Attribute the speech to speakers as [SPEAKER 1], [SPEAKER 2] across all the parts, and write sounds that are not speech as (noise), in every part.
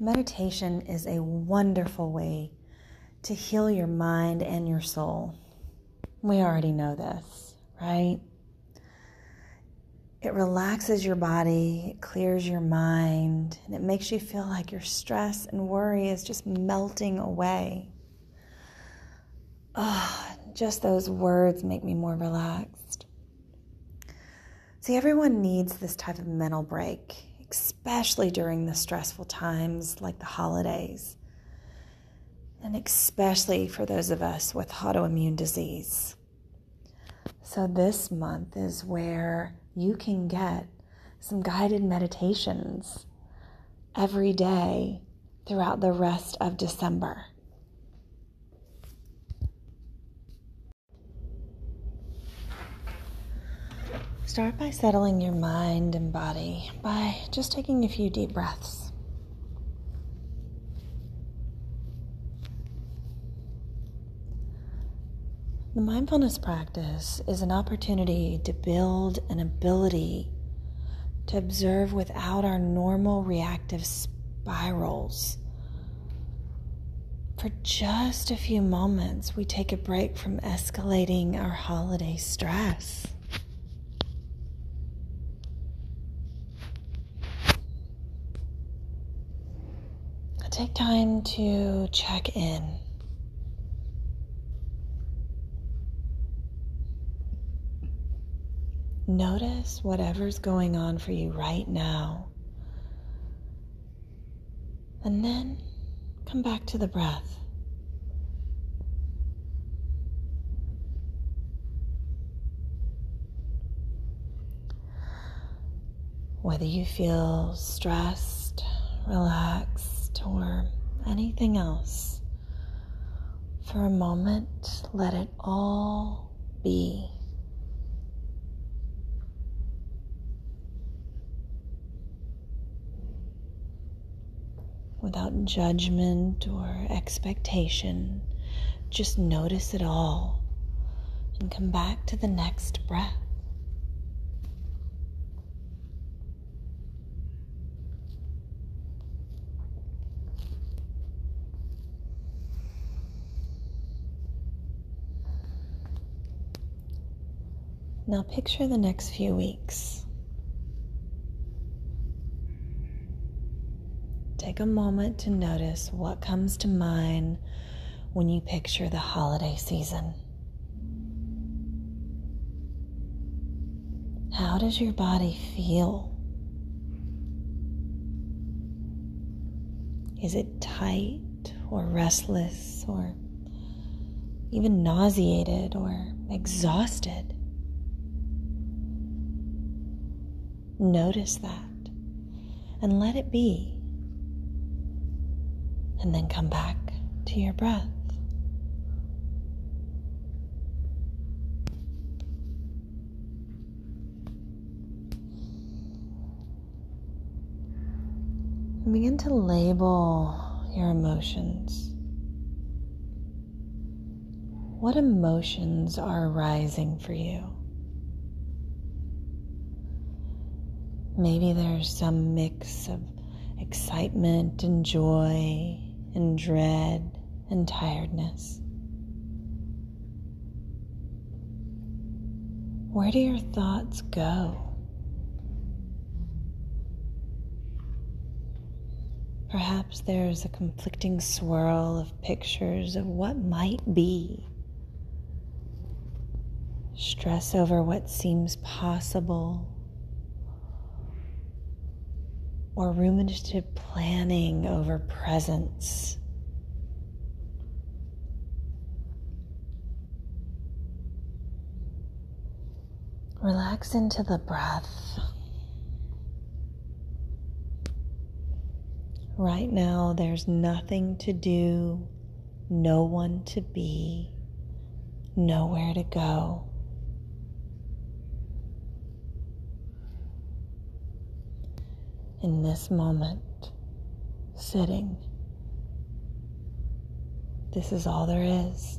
[SPEAKER 1] Meditation is a wonderful way to heal your mind and your soul. We already know this, right? It relaxes your body, it clears your mind, and it makes you feel like your stress and worry is just melting away. Oh, just those words make me more relaxed. See, everyone needs this type of mental break, especially during the stressful times like the holidays, and especially for those of us with autoimmune disease. So, this month is where you can get some guided meditations every day throughout the rest of December. Start by settling your mind and body by just taking a few deep breaths. The mindfulness practice is an opportunity to build an ability to observe without our normal reactive spirals. For just a few moments, we take a break from escalating our holiday stress. Take time to check in. Notice whatever's going on for you right now. And then come back to the breath. Whether you feel stressed, relaxed, or anything else, for a moment, let it all be. without judgment or expectation. Just notice it all and come back to the next breath. Now picture the next few weeks. Take a moment to notice what comes to mind when you picture the holiday season. How does your body feel? Is it tight or restless or even nauseated or exhausted? Notice that and let it be and then come back to your breath. Begin to label your emotions. What emotions are arising for you? Maybe there's some mix of excitement and joy and dread and tiredness? Where do your thoughts go? Perhaps there's a conflicting swirl of pictures of what might be. Stress over what seems possible or ruminative planning over presence. Relax into the breath. Right now, there's nothing to do, no one to be, nowhere to go. In this moment, sitting. This is all there is.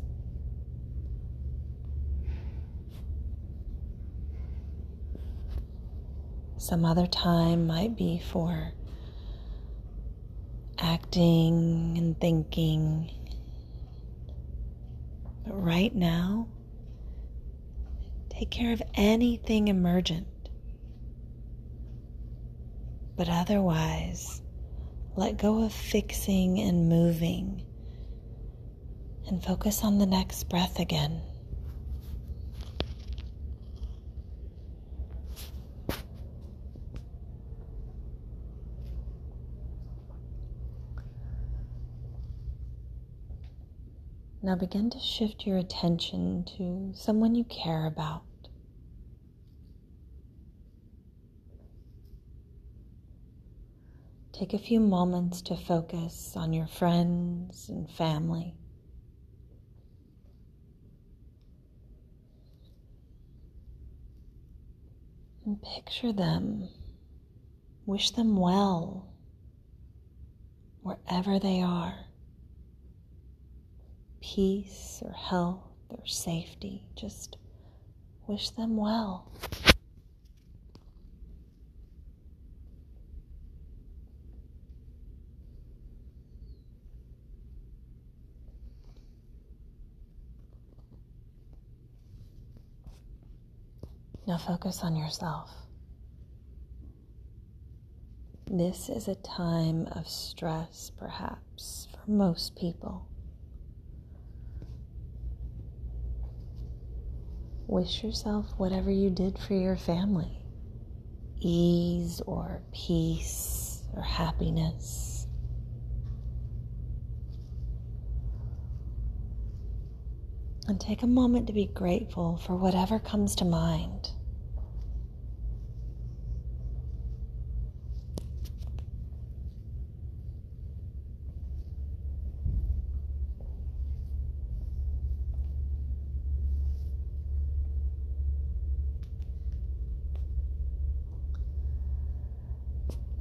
[SPEAKER 1] Some other time might be for acting and thinking. But right now, take care of anything emergent. But otherwise, let go of fixing and moving and focus on the next breath again. Now begin to shift your attention to someone you care about. Take a few moments to focus on your friends and family. And picture them, wish them well wherever they are peace or health or safety. Just wish them well. Now focus on yourself. This is a time of stress, perhaps, for most people. Wish yourself whatever you did for your family ease or peace or happiness. And take a moment to be grateful for whatever comes to mind.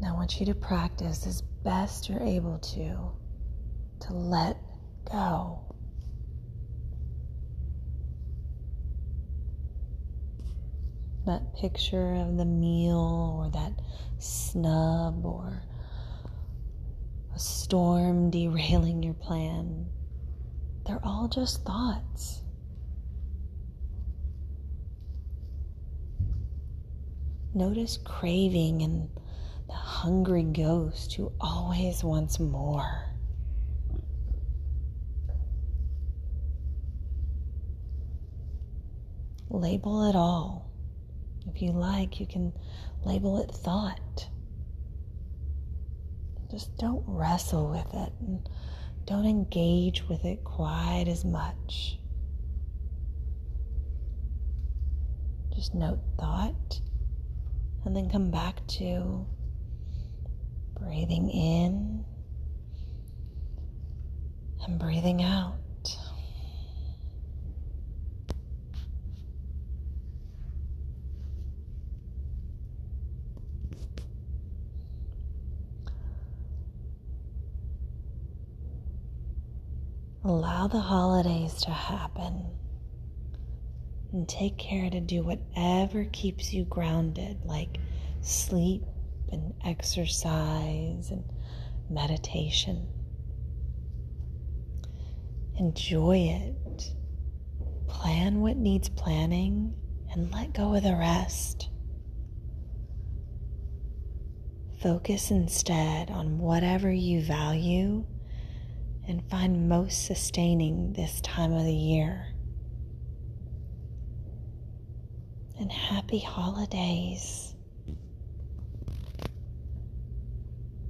[SPEAKER 1] Now I want you to practice as best you're able to to let go. That picture of the meal or that snub or a storm (laughs) derailing your plan, they're all just thoughts. Notice craving and the hungry ghost who always wants more. Label it all. If you like, you can label it thought. Just don't wrestle with it and don't engage with it quite as much. Just note thought and then come back to breathing in and breathing out. Allow the holidays to happen and take care to do whatever keeps you grounded, like sleep and exercise and meditation. Enjoy it. Plan what needs planning and let go of the rest. Focus instead on whatever you value and find most sustaining this time of the year. And happy holidays.